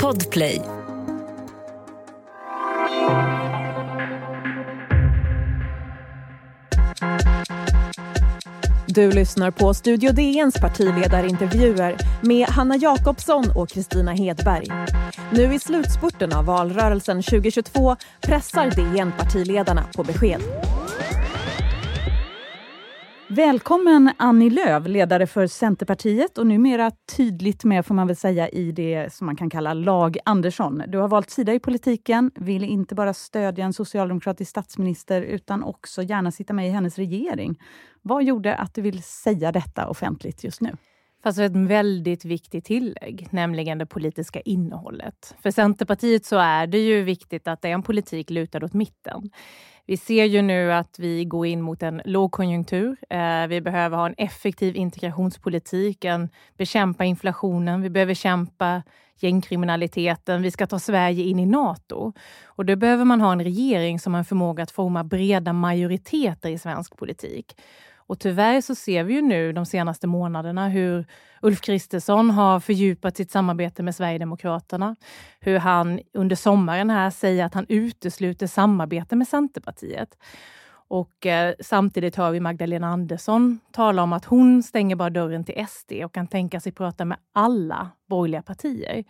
Podplay. Du lyssnar på Studio DNs partiledarintervjuer med Hanna Jakobsson och Kristina Hedberg. Nu i slutspurten av valrörelsen 2022 pressar DN partiledarna på besked. Välkommen Annie Lööf, ledare för Centerpartiet och numera tydligt med, får man väl säga, i det som man kan kalla lag Andersson. Du har valt sida i politiken, vill inte bara stödja en socialdemokratisk statsminister utan också gärna sitta med i hennes regering. Vad gjorde att du vill säga detta offentligt just nu? Fast ett väldigt viktigt tillägg, nämligen det politiska innehållet. För Centerpartiet så är det ju viktigt att det är en politik lutad åt mitten. Vi ser ju nu att vi går in mot en lågkonjunktur. Eh, vi behöver ha en effektiv integrationspolitik, en bekämpa inflationen. Vi behöver kämpa gängkriminaliteten. Vi ska ta Sverige in i Nato. Och då behöver man ha en regering som har en förmåga att forma breda majoriteter i svensk politik. Och tyvärr så ser vi ju nu de senaste månaderna hur Ulf Kristersson har fördjupat sitt samarbete med Sverigedemokraterna. Hur han under sommaren här säger att han utesluter samarbete med Centerpartiet. Och eh, samtidigt hör vi Magdalena Andersson tala om att hon stänger bara dörren till SD och kan tänka sig prata med alla borgerliga partier.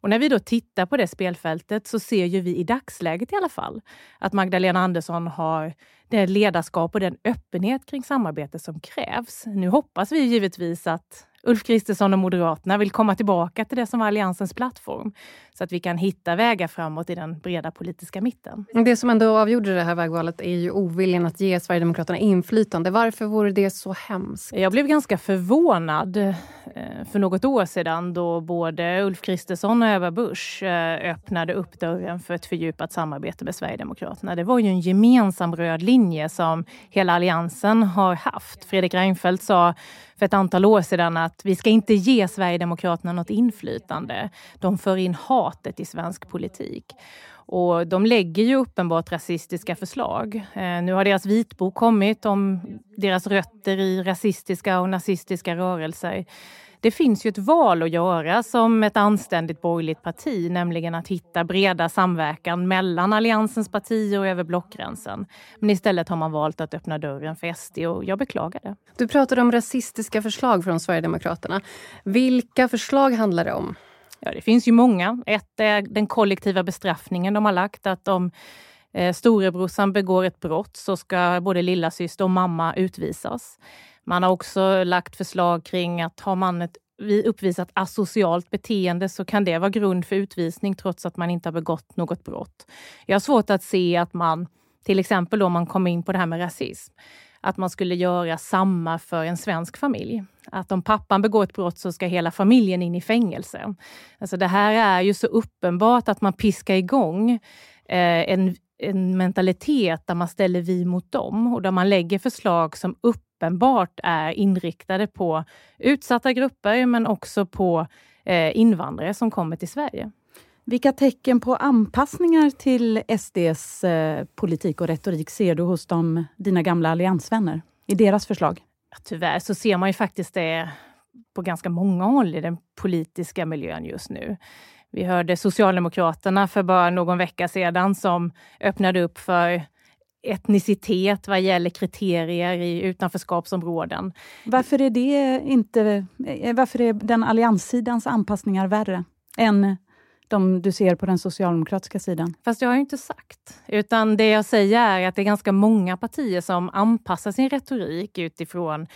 Och när vi då tittar på det spelfältet så ser ju vi i dagsläget i alla fall att Magdalena Andersson har det ledarskap och den öppenhet kring samarbete som krävs. Nu hoppas vi givetvis att Ulf Kristersson och Moderaterna vill komma tillbaka till det som var Alliansens plattform så att vi kan hitta vägar framåt i den breda politiska mitten. Det som ändå avgjorde det här vägvalet är ju oviljan att ge Sverigedemokraterna inflytande. Varför vore det så hemskt? Jag blev ganska förvånad Eh, för något år sedan då både Ulf Kristersson och Ebba Busch eh, öppnade upp dörren för ett fördjupat samarbete med Sverigedemokraterna. Det var ju en gemensam röd linje som hela Alliansen har haft. Fredrik Reinfeldt sa för ett antal år sedan att vi ska inte ge Sverigedemokraterna något inflytande. De för in hatet i svensk politik. Och de lägger ju uppenbart rasistiska förslag. Eh, nu har deras vitbok kommit om deras rötter i rasistiska och nazistiska rörelser det finns ju ett val att göra som ett anständigt borgerligt parti, nämligen att hitta breda samverkan mellan Alliansens partier och över blockgränsen. Men istället har man valt att öppna dörren för SD och jag beklagar det. Du pratade om rasistiska förslag från Sverigedemokraterna. Vilka förslag handlar det om? Ja, det finns ju många. Ett är den kollektiva bestraffningen de har lagt, att om eh, storebrorsan begår ett brott så ska både lilla syster och mamma utvisas. Man har också lagt förslag kring att har man ett uppvisat asocialt beteende så kan det vara grund för utvisning trots att man inte har begått något brott. Jag har svårt att se att man, till exempel om man kommer in på det här med rasism, att man skulle göra samma för en svensk familj. Att om pappan begår ett brott så ska hela familjen in i fängelse. Alltså det här är ju så uppenbart att man piskar igång eh, en, en mentalitet där man ställer vi mot dem och där man lägger förslag som upp uppenbart är inriktade på utsatta grupper men också på eh, invandrare som kommer till Sverige. Vilka tecken på anpassningar till SDs eh, politik och retorik ser du hos de, dina gamla alliansvänner i deras förslag? Tyvärr så ser man ju faktiskt det på ganska många håll i den politiska miljön just nu. Vi hörde Socialdemokraterna för bara någon vecka sedan som öppnade upp för etnicitet vad gäller kriterier i utanförskapsområden. Varför är, det inte, eh, varför är den allianssidans anpassningar värre än de du ser på den socialdemokratiska sidan? Fast jag har ju inte sagt. Utan det jag säger är att det är ganska många partier som anpassar sin retorik utifrån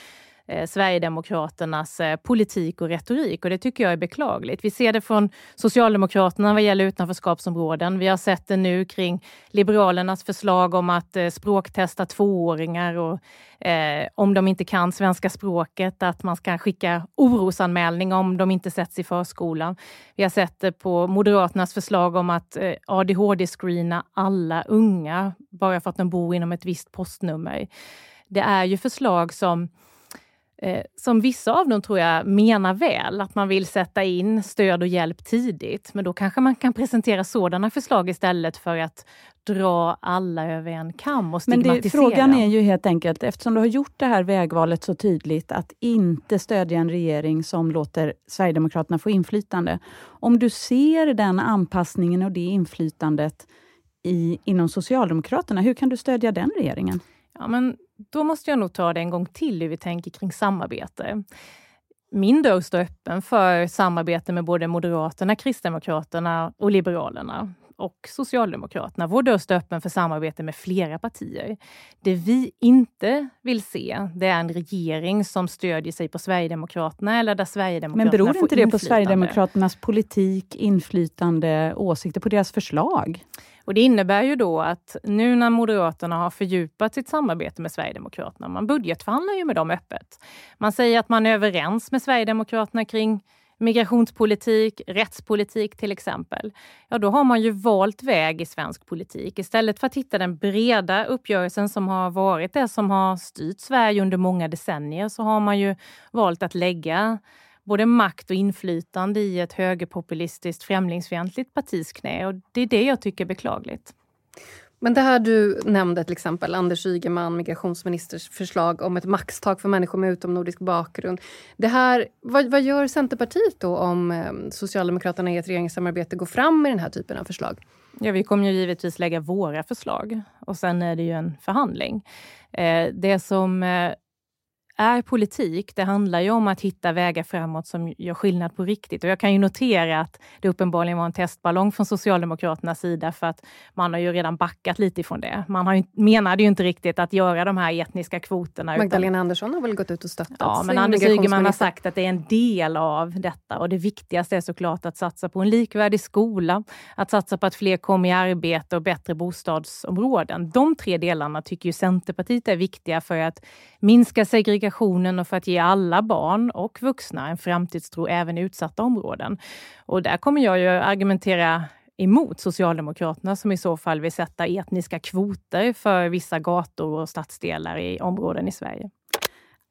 eh, Sverigedemokraternas eh, politik och retorik och det tycker jag är beklagligt. Vi ser det från Socialdemokraterna vad gäller utanförskapsområden. Vi har sett det nu kring Liberalernas förslag om att eh, språktesta tvååringar och eh, om de inte kan svenska språket, att man ska skicka orosanmälning om de inte sätts i förskolan. Vi har sett det på Moderaternas förslag om att eh, ADHD-screena alla unga bara för att de bor inom ett visst postnummer. Det är ju förslag som eh, som vissa av dem tror jag menar väl, att man vill sätta in stöd och hjälp tidigt. Men då kanske man kan presentera sådana förslag istället för att dra alla över en kam och stigmatisera. Men det, frågan är ju helt enkelt, eftersom du har gjort det här vägvalet så tydligt, att inte stödja en regering som låter Sverigedemokraterna få inflytande. Om du ser den anpassningen och det inflytandet i, inom Socialdemokraterna, hur kan du stödja den regeringen? Ja, men då måste jag nog ta det en gång till hur vi tänker kring samarbete. Min dörr står öppen för samarbete med både Moderaterna, Kristdemokraterna och Liberalerna och Socialdemokraterna. Vår dörr står öppen för samarbete med flera partier. Det vi inte vill se, det är en regering som stödjer sig på Sverigedemokraterna eller där Sverigedemokraterna Men beror inte det på Sverigedemokraternas politik, inflytande, åsikter på deras förslag? Och Det innebär ju då att nu när Moderaterna har fördjupat sitt samarbete med Sverigedemokraterna, man budgetförhandlar ju med dem öppet. Man säger att man är överens med Sverigedemokraterna kring migrationspolitik, rättspolitik till exempel, ja då har man ju valt väg i svensk politik. Istället för att hitta den breda uppgörelsen som har varit det som har styrt Sverige under många decennier så har man ju valt att lägga både makt och inflytande i ett högerpopulistiskt främlingsfientligt partis knä. Och det är det jag tycker är beklagligt. Men det här du nämnde, till exempel Anders Ygeman, migrationsministers förslag om ett maxtak för människor med utomnordisk bakgrund. Det här, vad, vad gör Centerpartiet då om eh, Socialdemokraterna i ett regeringssamarbete går fram med den här typen av förslag? Ja, vi kommer ju givetvis lägga våra förslag och sen är det ju en förhandling. Eh, det som eh, är politik. Det handlar ju om att hitta vägar framåt som gör skillnad på riktigt. Och jag kan ju notera att det uppenbarligen var en testballong från Socialdemokraternas sida för att man har ju redan backat lite ifrån det. Man har ju, menade ju inte riktigt att göra de här etniska kvoterna. Magdalena utan, Andersson har väl gått ut och stöttat Ja, men Anders Ygeman har sagt att det är en del av detta och det viktigaste är såklart att satsa på en likvärdig skola, att satsa på att fler kommer i arbete och bättre bostadsområden. De tre delarna tycker ju Centerpartiet är viktiga för att minska segregationen och för att ge alla barn och vuxna en framtidstro även i utsatta områden. Och där kommer jag ju argumentera emot Socialdemokraterna som i så fall vill sätta etniska kvoter för vissa gator och stadsdelar i områden i Sverige.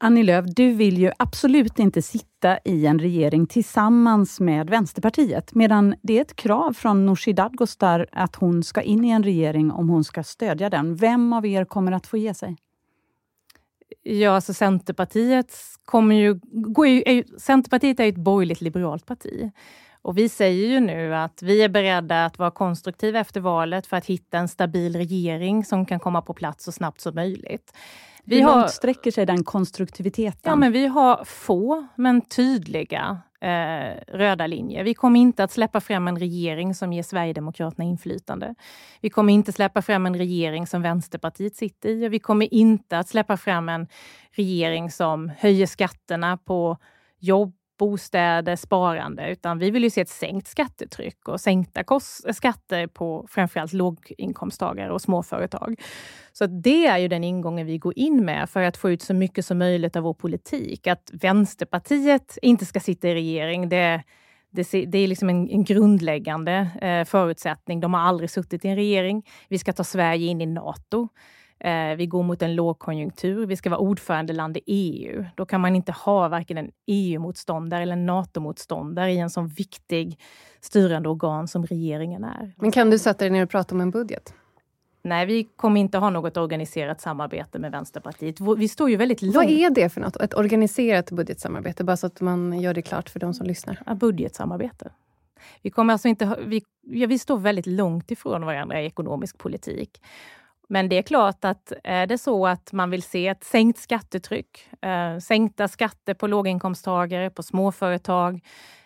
Annie Lööf, du vill ju absolut inte sitta i en regering tillsammans med Vänsterpartiet, medan det är ett krav från Nooshi Dadgostar att hon ska in i en regering om hon ska stödja den. Vem av er kommer att få ge sig? Ja, alltså Centerpartiet kommer ju... Går ju är, Centerpartiet är ett borgerligt liberalt parti. Och vi säger ju nu att vi är beredda att vara konstruktiva efter valet för att hitta en stabil regering som kan komma på plats så snabbt som möjligt. Vi Hur långt sträcker sig den konstruktiviteten? Ja, men vi har få men tydliga eh, röda linje. Vi kommer inte att släppa fram en regering som ger Sverigedemokraterna inflytande. Vi kommer inte släppa fram en regering som Vänsterpartiet sitter i och vi kommer inte att släppa fram en regering som höjer skatterna på jobb bostäder, sparande, utan vi vill ju se ett sänkt skattetryck och sänkta skatter på framförallt låginkomsttagare och småföretag. Så det är ju den ingången vi går in med för att få ut så mycket som möjligt av vår politik. Att Vänsterpartiet inte ska sitta i regering, det det, det, är liksom en, en grundläggande eh, förutsättning. De har aldrig suttit i en regering. Vi ska ta Sverige in i Nato. Eh, vi går mot en lågkonjunktur. Vi ska vara ordförandeland i EU. Då kan man inte ha varken en EU-motståndare eller en NATO-motståndare i en så viktig styrande organ som regeringen är. Men kan du sätta dig ner och prata om en budget? Nej, vi kommer inte ha något organiserat samarbete med Vänsterpartiet. Vi står ju väldigt långt. Vad är det för något? Ett organiserat budgetsamarbete? Bara så att man gör det klart för de som lyssnar. Ja, budgetsamarbete. Vi, kommer alltså inte, vi, ja, vi står väldigt långt ifrån varandra i ekonomisk politik. Men det är klart att är det så att man vill se ett sänkt skattetryck, eh, sänkta skatter på låginkomsttagare, på småföretag,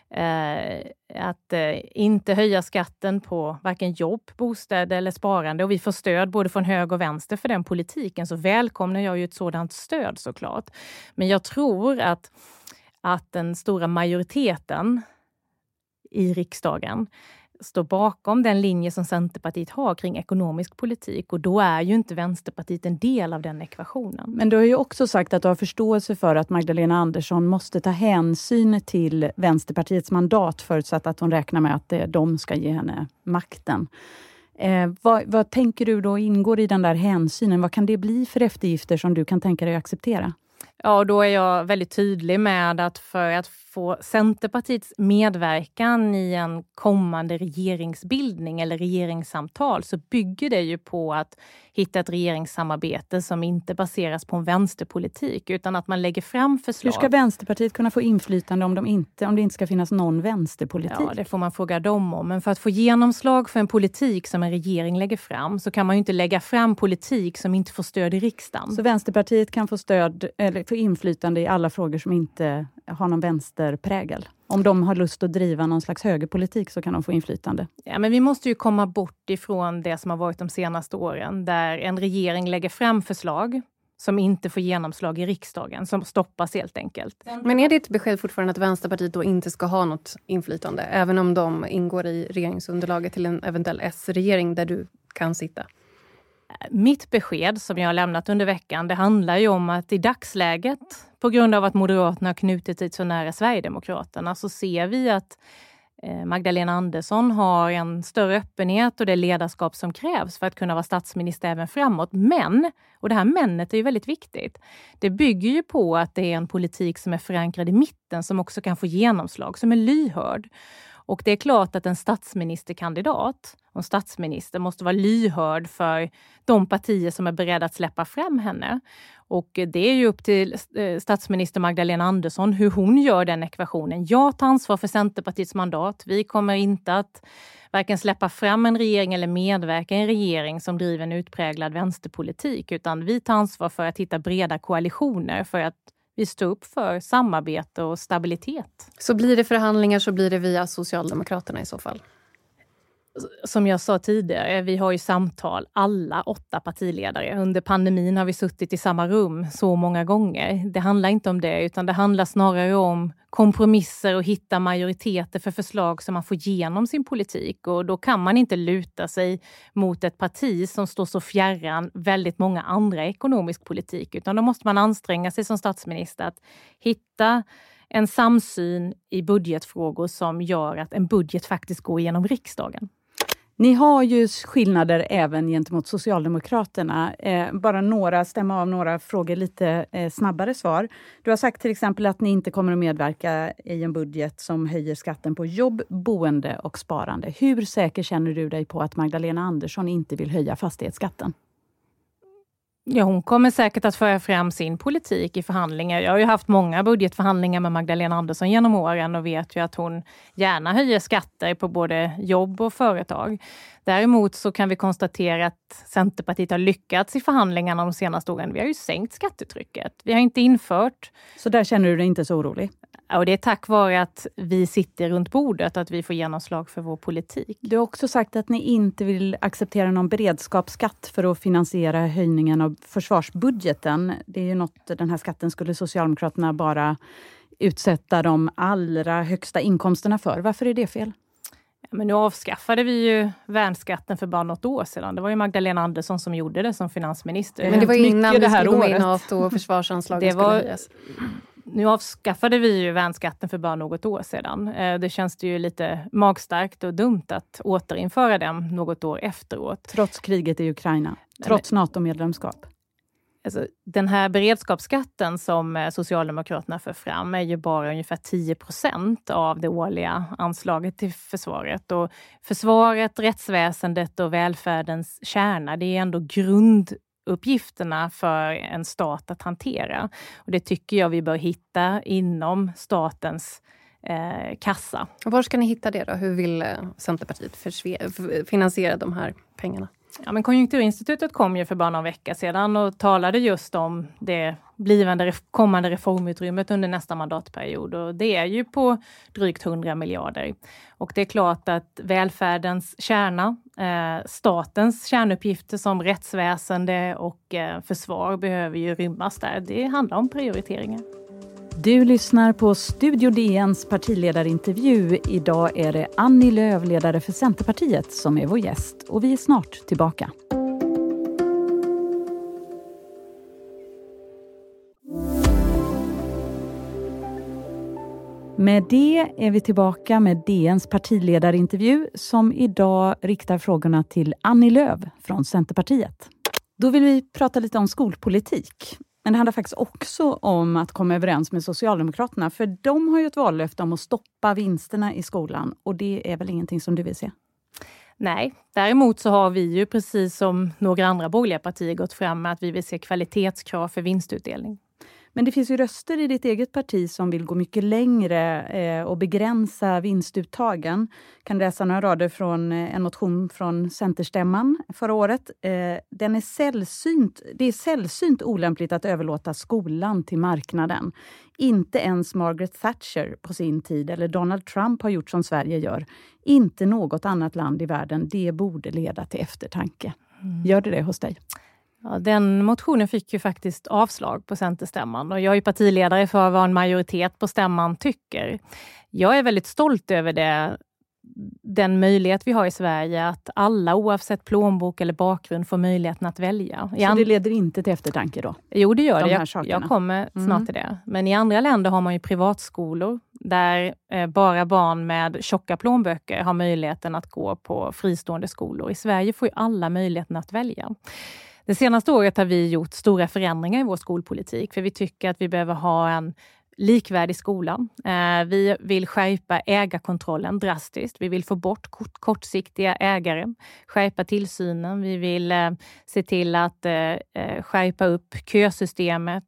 eh, att eh, inte höja skatten på varken jobb, bostäder eller sparande och vi får stöd både från höger och vänster för den politiken så välkomnar jag ju ett sådant stöd såklart. Men jag tror att, att den stora majoriteten i riksdagen står bakom den linje som Centerpartiet har kring ekonomisk politik och då är ju inte Vänsterpartiet en del av den ekvationen. Men du har ju också sagt att du har förståelse för att Magdalena Andersson måste ta hänsyn till Vänsterpartiets mandat förutsatt att hon räknar med att de ska ge henne makten. Eh, vad, vad tänker du då ingår i den där hänsynen? Vad kan det bli för eftergifter som du kan tänka dig att acceptera? Ja, då är jag väldigt tydlig med att för att få Centerpartiets medverkan i en kommande regeringsbildning eller regeringssamtal så bygger det ju på att hitta ett regeringssamarbete som inte baseras på en vänsterpolitik utan att man lägger fram förslag. Hur ska Vänsterpartiet kunna få inflytande om, de inte, om det inte ska finnas någon vänsterpolitik? Ja, det får man fråga dem om. Men för att få genomslag för en politik som en regering lägger fram så kan man ju inte lägga fram politik som inte får stöd i riksdagen. Så Vänsterpartiet kan få stöd eller inflytande i alla frågor som inte har någon vänsterprägel? Om de har lust att driva någon slags högerpolitik så kan de få inflytande. Ja, men vi måste ju komma bort ifrån det som har varit de senaste åren, där en regering lägger fram förslag som inte får genomslag i riksdagen, som stoppas helt enkelt. Men är ditt besked fortfarande att Vänsterpartiet då inte ska ha något inflytande, även om de ingår i regeringsunderlaget till en eventuell S-regering där du kan sitta? Mitt besked som jag har lämnat under veckan, det handlar ju om att i dagsläget, på grund av att Moderaterna har knutit sig så nära Sverigedemokraterna, så ser vi att eh, Magdalena Andersson har en större öppenhet och det ledarskap som krävs för att kunna vara statsminister även framåt. Men, och det här männet är ju väldigt viktigt, det bygger ju på att det är en politik som är förankrad i mitten som också kan få genomslag, som är lyhörd. Och det är klart att en statsministerkandidat och en statsminister måste vara lyhörd för de partier som är beredda att släppa fram henne. Och det är ju upp till eh, statsminister Magdalena Andersson hur hon gör den ekvationen. Jag tar ansvar för Centerpartiets mandat. Vi kommer inte att varken släppa fram en regering eller medverka i en regering som driver en utpräglad vänsterpolitik, utan vi tar ansvar för att hitta breda koalitioner för att vi står upp för samarbete och stabilitet. Så blir det förhandlingar så blir det via Socialdemokraterna i så fall? Som jag sa tidigare, vi har ju samtal, alla åtta partiledare. Under pandemin har vi suttit i samma rum så många gånger. Det handlar inte om det, utan det handlar snarare om kompromisser och hitta majoriteter för förslag som man får igenom sin politik. Och då kan man inte luta sig mot ett parti som står så fjärran väldigt många andra ekonomisk politik, utan då måste man anstränga sig som statsminister att hitta en samsyn i budgetfrågor som gör att en budget faktiskt går igenom riksdagen. Ni har ju skillnader även gentemot Socialdemokraterna. Eh, bara några, stämma av några frågor, lite eh, snabbare svar. Du har sagt till exempel att ni inte kommer att medverka i en budget som höjer skatten på jobb, boende och sparande. Hur säker känner du dig på att Magdalena Andersson inte vill höja fastighetsskatten? Ja, hon kommer säkert att föra fram sin politik i förhandlingar. Jag har ju haft många budgetförhandlingar med Magdalena Andersson genom åren och vet ju att hon gärna höjer skatter på både jobb och företag. Däremot så kan vi konstatera att Centerpartiet har lyckats i förhandlingarna de senaste åren. Vi har ju sänkt skattetrycket. Vi har inte infört... Så där känner du dig inte så orolig? Och det är tack vare att vi sitter runt bordet, att vi får genomslag för vår politik. Du har också sagt att ni inte vill acceptera någon beredskapsskatt för att finansiera höjningen av försvarsbudgeten. Det är ju något, den här skatten skulle Socialdemokraterna bara utsätta de allra högsta inkomsterna för. Varför är det fel? Men nu avskaffade vi ju värnskatten för bara något år sedan. Det var ju Magdalena Andersson som gjorde det som finansminister. Men det var innan vi skulle gå med i Nato och försvarsanslagen skulle höjas nu avskaffade vi ju värnskatten för bara något år sedan. Eh, det känns det ju lite magstarkt och dumt att återinföra den något år efteråt. Trots kriget i Ukraina? Trots NATO-medlemskap? Alltså, den här beredskapsskatten som eh, Socialdemokraterna för fram är ju bara ungefär 10 procent av det årliga anslaget till försvaret. Och försvaret, rättsväsendet och välfärdens kärna, det är ändå grund uppgifterna för en stat att hantera. Och Det tycker jag vi bör hitta inom statens eh, kassa. Och var ska ni hitta det då? Hur vill eh, Centerpartiet finansiera de här pengarna? Ja, men Konjunkturinstitutet kom ju för bara någon vecka sedan och talade just om det blivande kommande reformutrymmet under nästa mandatperiod och det är ju på drygt 100 miljarder. Och det är klart att välfärdens kärna, eh, statens kärnuppgifter som rättsväsende och eh, försvar behöver ju rymmas där. Det handlar om prioriteringar. Du lyssnar på Studio DNs partiledarintervju. Idag är det Annie Lööf, ledare för Centerpartiet, som är vår gäst och vi är snart tillbaka. Med det är vi tillbaka med DNs partiledarintervju som idag riktar frågorna till Annie Lööf från Centerpartiet. Då vill vi prata lite om skolpolitik. Men det handlar faktiskt också om att komma överens med Socialdemokraterna, för de har ju ett vallöfte om att stoppa vinsterna i skolan och det är väl ingenting som du vill se? Nej, däremot så har vi ju precis som några andra borgerliga partier gått fram med att vi vill se kvalitetskrav för vinstutdelning. Men det finns ju röster i ditt eget parti som vill gå mycket längre eh, och begränsa vinstuttagen. Jag kan läsa några rader från eh, en motion från Centerstämman förra året. Eh, den är sällsynt, det är sällsynt olämpligt att överlåta skolan till marknaden. Inte ens Margaret Thatcher på sin tid eller Donald Trump har gjort som Sverige gör. Inte något annat land i världen. Det borde leda till eftertanke. Mm. Gör det det hos dig? Ja, den motionen fick ju faktiskt avslag på Centerstämman och jag är partiledare för vad en majoritet på stämman tycker. Jag är väldigt stolt över det, den möjlighet vi har i Sverige att alla oavsett plånbok eller bakgrund får möjligheten att välja. Så det leder inte till eftertanke då? Jo, det gör de det. Jag, jag, kommer snart mm. till det. Men i andra länder har man ju privatskolor där eh, bara barn med tjocka plånböcker har möjligheten att gå på fristående skolor. I Sverige får ju alla möjligheten att välja. Det senaste året har vi gjort stora förändringar i vår skolpolitik, för vi tycker att vi behöver ha en likvärdig skola. Eh, vi vill skärpa ägarkontrollen drastiskt. Vi vill få bort kortsiktiga ägare, skärpa tillsynen. Vi vill eh, se till att eh, skärpa upp kösystemet,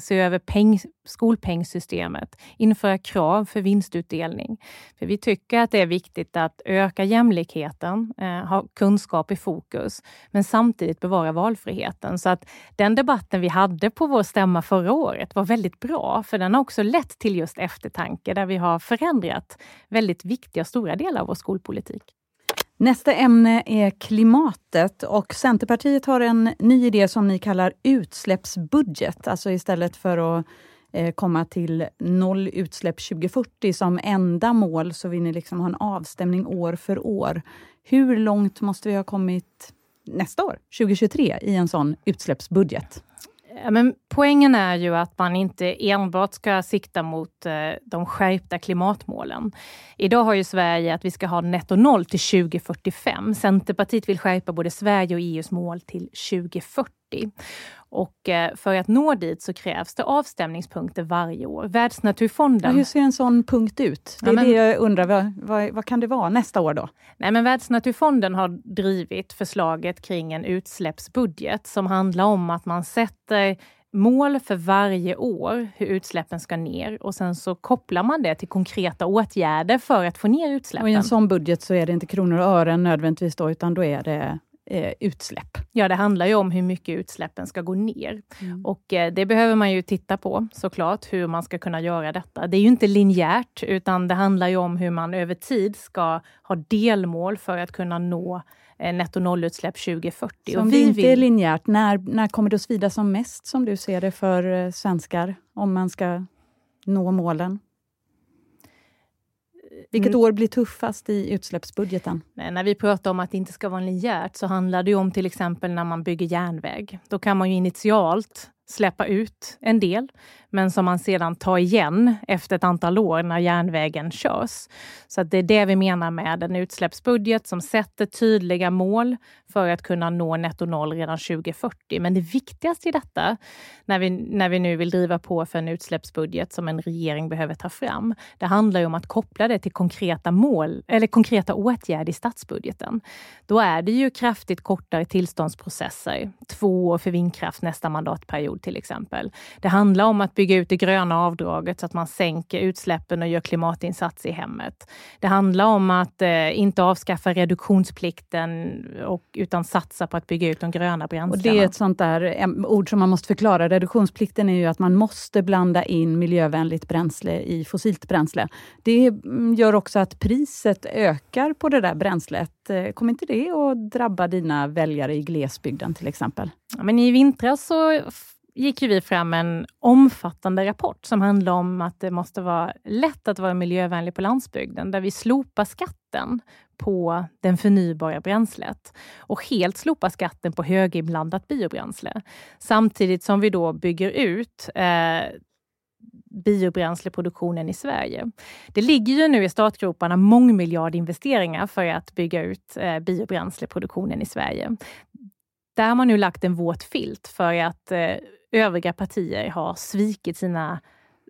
se över peng, skolpengssystemet, införa krav för vinstutdelning. För vi tycker att det är viktigt att öka jämlikheten, eh, ha kunskap i fokus, men samtidigt bevara valfriheten. Så att den debatten vi hade på vår stämma förra året var väldigt bra, för den har också lett till just eftertanke där vi har förändrat väldigt viktiga och stora delar av vår skolpolitik. Nästa ämne är klimatet och Centerpartiet har en ny idé som ni kallar utsläppsbudget. Alltså istället för att Eh, komma till noll utsläpp 2040 som enda mål så vill ni liksom ha en avstämning år för år. Hur långt måste vi ha kommit nästa år, 2023, i en sån utsläppsbudget? men poängen är ju att man inte enbart ska sikta mot eh, de skärpta klimatmålen. Idag har ju Sverige att vi ska ha netto noll till 2045. Centerpartiet vill skärpa både Sverige och EUs mål till 2040. Och eh, för att nå dit så krävs det avstämningspunkter varje år. Världsnaturfonden... Ja, hur ser en sån punkt ut? Det är ja, men, det jag undrar. Vad, vad, vad, kan det vara nästa år då? Nej, men Världsnaturfonden har drivit förslaget kring en utsläppsbudget som handlar om att man sätter mål för varje år hur utsläppen ska ner och sen så kopplar man det till konkreta åtgärder för att få ner utsläppen. Och I en sån budget så är det inte kronor och ören nödvändigtvis då, utan då är det eh, utsläpp. Ja, det handlar ju om hur mycket utsläppen ska gå ner. Mm. Och eh, det behöver man ju titta på såklart, hur man ska kunna göra detta. Det är ju inte linjärt, utan det handlar ju om hur man över tid ska ha delmål för att kunna nå eh, netto nollutsläpp 2040. Så om det inte vill... är linjärt, när, när kommer det att svida som mest, som du ser det, för eh, svenskar, om man ska nå målen? Vilket mm. år blir tuffast i utsläppsbudgeten? När vi pratar om att det inte ska vara linjärt så handlar det om till exempel när man bygger järnväg. Då kan man ju initialt släppa ut en del, men som man sedan tar igen efter ett antal år när järnvägen körs. Så det är det vi menar med en utsläppsbudget som sätter tydliga mål för att kunna nå netto noll redan 2040. Men det viktigaste i detta, när vi, när vi nu vill driva på för en utsläppsbudget som en regering behöver ta fram, det handlar ju om att koppla det till konkreta mål eller konkreta åtgärder i statsbudgeten. Då är det ju kraftigt kortare tillståndsprocesser, två år för vindkraft nästa mandatperiod till exempel. Det handlar om att bygga ut det gröna avdraget så att man sänker utsläppen och gör klimatinsats i hemmet. Det handlar om att eh, inte avskaffa reduktionsplikten och, utan satsa på att bygga ut de gröna bränslena. Och det är ett sånt där ord som man måste förklara. Reduktionsplikten är ju att man måste blanda in miljövänligt bränsle i fossilt bränsle. Det mm, gör också att priset ökar på det där bränslet. Eh, kommer inte det att drabba dina väljare i glesbygden till exempel? Ja, men I vintras så gick ju vi fram med en omfattande rapport som handlar om att det måste vara lätt att vara miljövänlig på landsbygden, där vi slopar skatten på den förnybara bränslet och helt slopar skatten på höginblandat biobränsle. Samtidigt som vi då bygger ut eh, biobränsleproduktionen i Sverige. Det ligger ju nu i startgroparna mångmiljardinvesteringar för att bygga ut eh, biobränsleproduktionen i Sverige. Där har man nu lagt en våt filt för att eh, övriga partier har svikit sina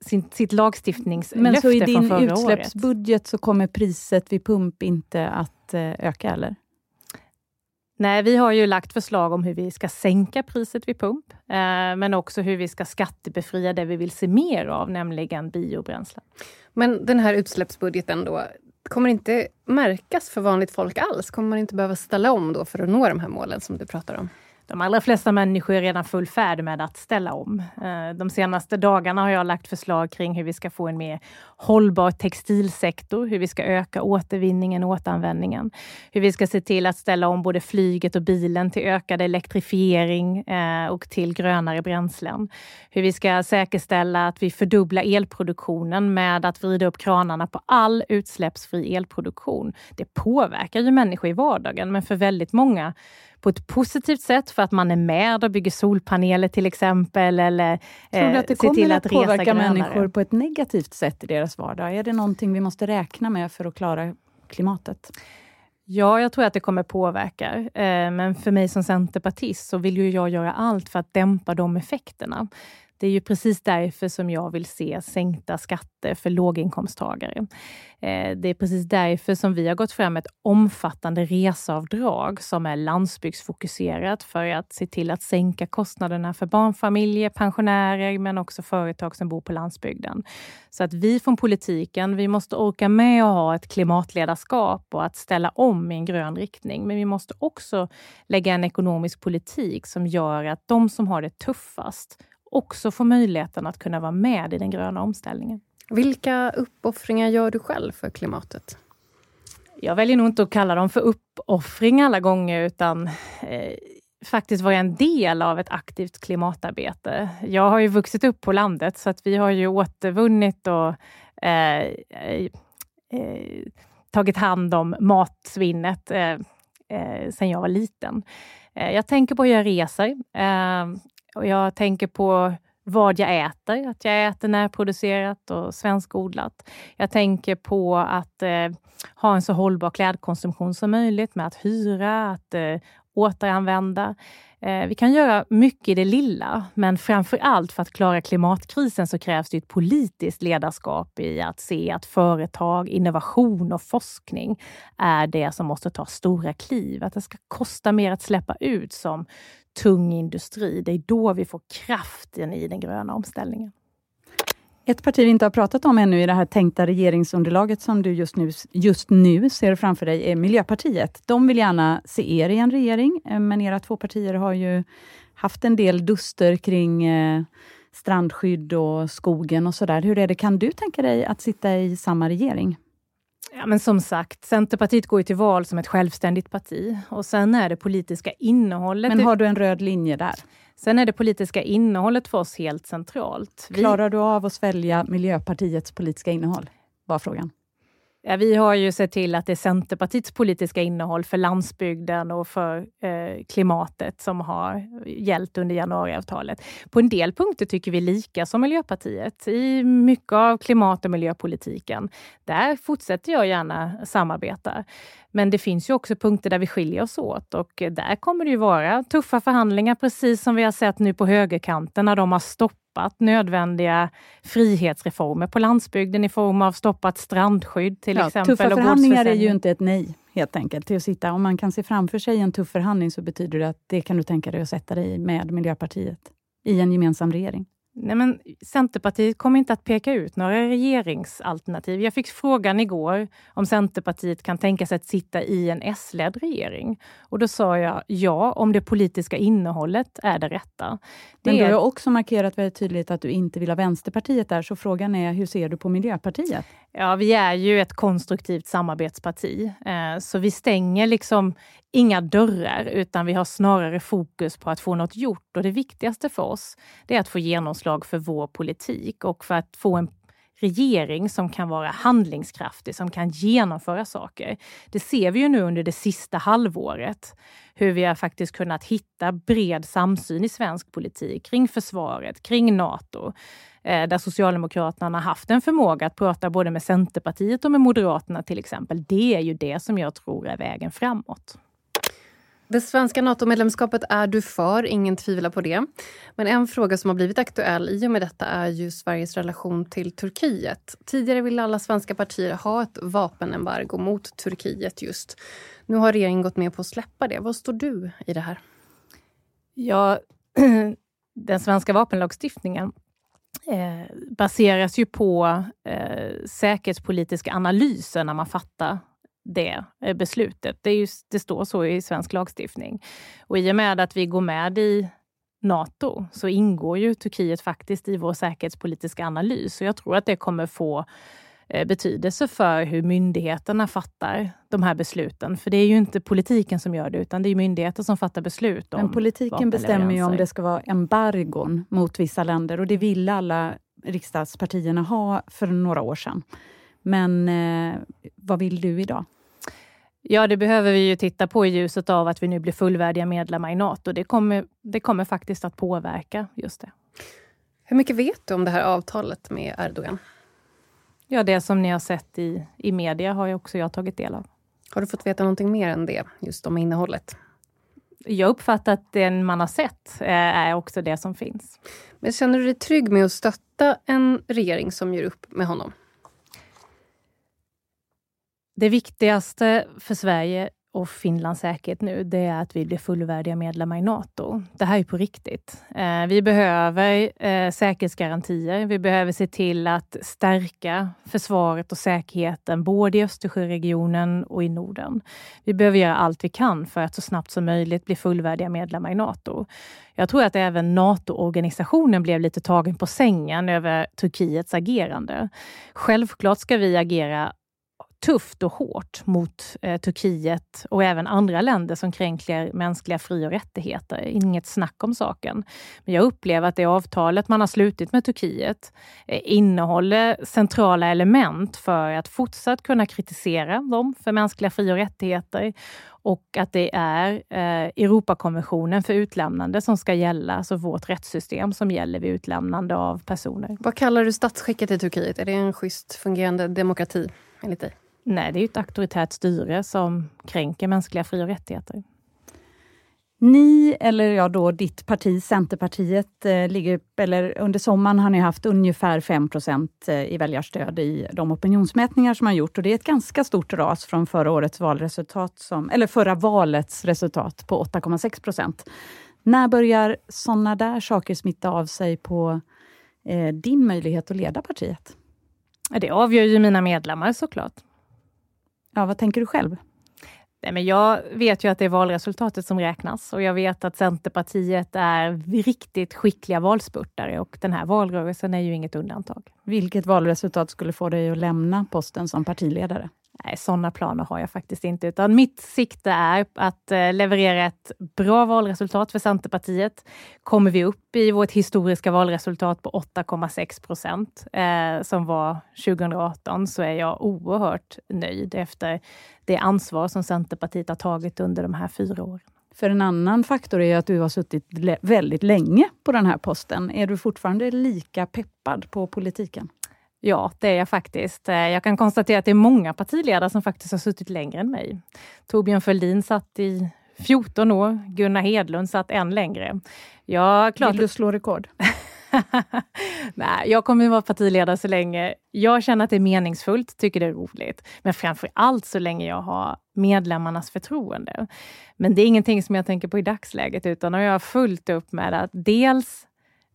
sin, sitt lagstiftningslöfte Men så i din utsläppsbudget året. så kommer priset vid pump inte att eh, öka, eller? Nej, vi har ju lagt förslag om hur vi ska sänka priset vid pump, eh, men också hur vi ska skattebefria det vi vill se mer av, nämligen biobränslen. Men den här utsläppsbudgeten då, kommer inte märkas för vanligt folk alls? Kommer man inte behöva ställa om då för att nå de här målen som du pratar om? De allra flesta människor är redan full färd med att ställa om. Eh, de senaste dagarna har jag lagt förslag kring hur vi ska få en mer hållbar textilsektor, hur vi ska öka återvinningen och återanvändningen. Hur vi ska se till att ställa om både flyget och bilen till ökad elektrifiering eh, och till grönare bränslen. Hur vi ska säkerställa att vi fördubblar elproduktionen med att vrida upp kranarna på all utsläppsfri elproduktion. Det påverkar ju människor i vardagen, men för väldigt många på ett positivt sätt för att man är med och bygger solpaneler till exempel. Eller Tror du att det kommer att, att påverka människor på ett negativt sätt i deras vardag? Är det någonting vi måste räkna med för att klara klimatet? Ja, jag tror att det kommer påverka. Eh, men för mig som centerpartist så vill ju jag göra allt för att dämpa de effekterna. Det är ju precis därför som jag vill se sänkta skatter för låginkomsttagare. Eh, det är precis därför som vi har gått fram med ett omfattande reseavdrag som är landsbygdsfokuserat för att se till att sänka kostnaderna för barnfamiljer, pensionärer men också företag som bor på landsbygden. Så att vi från politiken, vi måste orka med att ha ett klimatledarskap och att ställa om i en grön riktning. Men vi måste också lägga en ekonomisk politik som gör att de som har det tuffast också får möjligheten att kunna vara med i den gröna omställningen. Vilka uppoffringar gör du själv för klimatet? Jag väljer nog inte att kalla dem för uppoffring alla gånger, utan eh, faktiskt vara en del av ett aktivt klimatarbete. Jag har ju vuxit upp på landet, så att vi har ju återvunnit och eh, eh, eh tagit hand om matsvinnet eh, eh, sedan jag var liten. jag tänker på hur jag reser. Och jag tänker på vad jag äter, att jag äter närproducerat och svenskodlat. Jag tänker på att eh, ha en så hållbar klädkonsumtion som möjligt med att hyra, att eh, återanvända. Eh, vi kan göra mycket i det lilla, men framför allt för att klara klimatkrisen så krävs det ett politiskt ledarskap i att se att företag, innovation och forskning är det som måste ta stora kliv. Att det ska kosta mer att släppa ut som tung industri. Det är då vi får kraften i den gröna omställningen. Ett parti vi inte har pratat om ännu i det här tänkta regeringsunderlaget som du just nu, just nu ser framför dig är Miljöpartiet. De vill gärna se er i en regering, eh, men era två partier har ju haft en del duster kring eh, strandskydd och skogen och sådär. Hur är det, kan du tänka dig att sitta i samma regering? Ja, men som sagt, Centerpartiet går ju till val som ett självständigt parti och sen är det politiska innehållet... Men har du en röd linje där? Sen är det politiska innehållet för oss helt centralt. Vi... Klarar du av att svälja Miljöpartiets politiska innehåll? var frågan. Ja, vi har ju sett till att det är Centerpartiets politiska innehåll för landsbygden och för eh, klimatet som har gällt under januariavtalet. På en del punkter tycker vi lika som Miljöpartiet i mycket av klimat och miljöpolitiken. Där fortsätter jag gärna samarbeta. Men det finns ju också punkter där vi skiljer oss åt och där kommer det ju vara tuffa förhandlingar, precis som vi har sett nu på högerkanten när de har stoppat stoppat nödvändiga frihetsreformer på landsbygden i form av stoppat strandskydd till ja, exempel. Tuffa förhandlingar är ju inte ett nej, helt enkelt. Till att sitta. Om man kan se framför sig en tuff förhandling så betyder det att det kan du tänka dig att sätta dig med Miljöpartiet i en gemensam regering. Nej, men Centerpartiet kommer inte att peka ut några regeringsalternativ. Jag fick frågan igår om Centerpartiet kan tänka sig att sitta i en S-ledd regering. Och då sa jag ja, om det politiska innehållet är det rätta. Det men du har också markerat väldigt tydligt att du inte vill ha Vänsterpartiet där, så frågan är hur ser du på Miljöpartiet? Ja, vi är ju ett konstruktivt samarbetsparti, eh, så vi stänger liksom inga dörrar, utan vi har snarare fokus på att få något gjort. Och det viktigaste för oss, det är att få genomslag för vår politik och för att få en regering som kan vara handlingskraftig, som kan genomföra saker. Det ser vi ju nu under det sista halvåret, hur vi har faktiskt kunnat hitta bred samsyn i svensk politik kring försvaret, kring Nato, där Socialdemokraterna har haft en förmåga att prata både med Centerpartiet och med Moderaterna till exempel. Det är ju det som jag tror är vägen framåt. Det svenska NATO-medlemskapet är du för, ingen tvivlar på det. Men en fråga som har blivit aktuell i och med detta är ju Sveriges relation till Turkiet. Tidigare ville alla svenska partier ha ett vapenembargo mot Turkiet just. Nu har regeringen gått med på att släppa det. Vad står du i det här? Ja, den svenska vapenlagstiftningen eh, baseras ju på eh, säkerhetspolitiska analyser när man fattar det eh, beslutet. Det, är just, det står så i svensk lagstiftning. Och i och med att vi går med i Nato så ingår ju Turkiet faktiskt i vår säkerhetspolitiska analys. Och jag tror att det kommer få eh, betydelse för hur myndigheterna fattar de här besluten. För det är ju inte politiken som gör det, utan det är myndigheter som fattar beslut. Men politiken bestämmer ju om det ska vara embargon mot vissa länder och det ville alla riksdagspartierna ha för några år sedan. Men eh, vad vill du idag? Ja, det behöver vi ju titta på i ljuset av att vi nu blir fullvärdiga medlemmar i Nato. Det kommer, det kommer faktiskt att påverka just det. Hur mycket vet du om det här avtalet med Erdogan? Ja, det som ni har sett i, i media har ju också jag tagit del av. Har du fått veta någonting mer än det, just om innehållet? Jag uppfattar att det man har sett eh, är också det som finns. Men känner du dig trygg med att stötta en regering som gör upp med honom? Det viktigaste för Sverige och Finlands säkerhet nu, det är att vi blir fullvärdiga medlemmar i Nato. Det här är på riktigt. Eh, vi behöver eh, säkerhetsgarantier. Vi behöver se till att stärka försvaret och säkerheten både i Östersjöregionen och i Norden. Vi behöver göra allt vi kan för att så snabbt som möjligt bli fullvärdiga medlemmar i Nato. Jag tror att även NATO-organisationen blev lite tagen på sängen över Turkiets agerande. Självklart ska vi agera tufft och hårt mot eh, Turkiet och även andra länder som kränker mänskliga fri och rättigheter. Inget snack om saken. Men jag upplever att det avtalet man har slutit med Turkiet eh, innehåller centrala element för att fortsatt kunna kritisera dem för mänskliga fri och rättigheter och att det är eh, Europakonventionen för utlämnande som ska gälla, alltså vårt rättssystem som gäller vid utlämnande av personer. Vad kallar du statsskicket i Turkiet? Är det en schysst fungerande demokrati enligt dig? Nej, det är ett auktoritärt styre som kränker mänskliga fri och rättigheter. Ni, eller ja då ditt parti, Centerpartiet, eh, ligger, eller under sommaren har ni haft ungefär 5 eh, i väljarstöd i de opinionsmätningar som har gjort och det är ett ganska stort ras från förra årets valresultat, som, eller förra valets resultat på 8,6% När börjar sådana där saker smitta av sig på eh, din möjlighet att leda partiet? Det avgör ju mina medlemmar såklart. Ja, vad tänker du själv? Nej, men jag vet ju att det är valresultatet som räknas och jag vet att Centerpartiet är riktigt skickliga valspurtare och den här valrörelsen är ju inget undantag. Vilket valresultat skulle få dig att lämna posten som partiledare? Nej, sådana planer har jag faktiskt inte, utan mitt sikte är att eh, leverera ett bra valresultat för Centerpartiet. Kommer vi upp i vårt historiska valresultat på 8,6 procent, eh, som var 2018, så är jag oerhört nöjd efter det ansvar som Centerpartiet har tagit under de här fyra åren. För en annan faktor är att du har suttit väldigt länge på den här posten. Är du fortfarande lika peppad på politiken? Ja, det är jag faktiskt. Eh, jag kan konstatera att det är många partiledare som faktiskt har suttit längre än mig. Torbjörn Fälldin satt i 14 år. Gunnar Hedlund satt än längre. Jag, klart... Vill du slå rekord? Nej, jag kommer att vara partiledare så länge jag känner att det är meningsfullt, tycker det är roligt. Men framför allt så länge jag har medlemmarnas förtroende. Men det är ingenting som jag tänker på i dagsläget, utan jag har fullt upp med att dels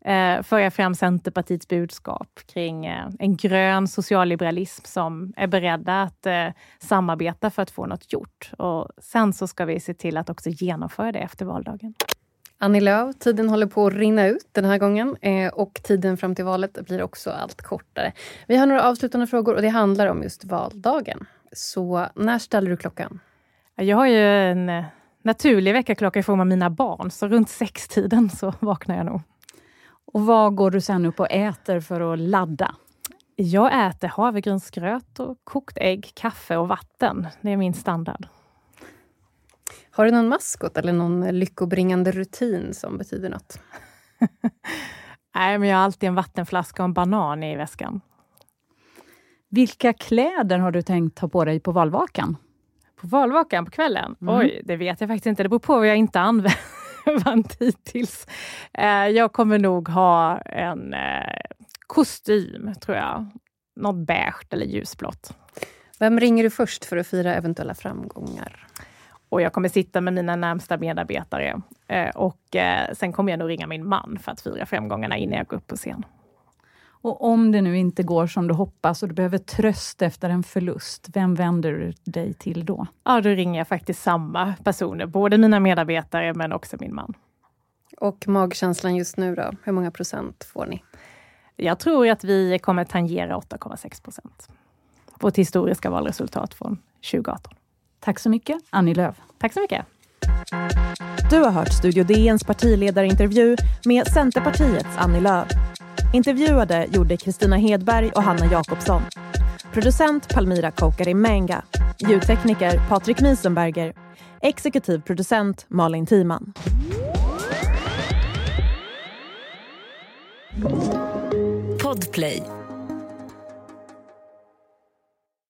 eh, föra fram Centerpartiets budskap kring eh, en grön socialliberalism som är beredda att eh, samarbeta för att få något gjort. Och sen så ska vi se till att också genomföra det efter valdagen. Annie Lööf, tiden håller på att rinna ut den här gången eh, och tiden fram till valet blir också allt kortare. Vi har några avslutande frågor och det handlar om just valdagen. Så när ställer du klockan? Jag har ju en eh, naturlig väckarklocka i form av mina barn, så runt sextiden så vaknar jag nog. Och vad går du sen upp och äter för att ladda? Jag äter havregrynsgröt och kokt ägg, kaffe och vatten. Det är min standard. Har du någon maskot eller någon lyckobringande rutin som betyder något? Nej, men jag har alltid en vattenflaska och en banan i väskan. Vilka kläder har du tänkt ha på dig på valvakan? På valvakan på kvällen? Mm. Oj, det vet jag faktiskt inte. Det beror på vad jag inte använt hittills. Eh, jag kommer nog ha en eh, kostym, tror jag. Något beige eller ljusblått. Vem ringer du först för att fira eventuella framgångar? Och jag kommer sitta med mina närmsta medarbetare. Eh, och sen kommer jag nog ringa min man för att fira framgångarna innan jag går upp på scen. Och om det nu inte går som du hoppas och du behöver tröst efter en förlust, vem vänder du dig till då? Ja, då ringer jag faktiskt samma personer, både mina medarbetare men också min man. Och magkänslan just nu då? Hur många procent får ni? Jag tror att vi kommer tangera 8,6 procent. Vårt historiska valresultat från 2018. Tack så mycket, Annie Lööf. Tack så mycket. Du har hört Studio DNs partiledarintervju med Centerpartiets Annie Lööf. Intervjuade gjorde Kristina Hedberg och Hanna Jakobsson. Producent Palmira Kokari Menga. Ljudtekniker Patrik Miesenberger. Exekutiv producent Malin Timan. Podplay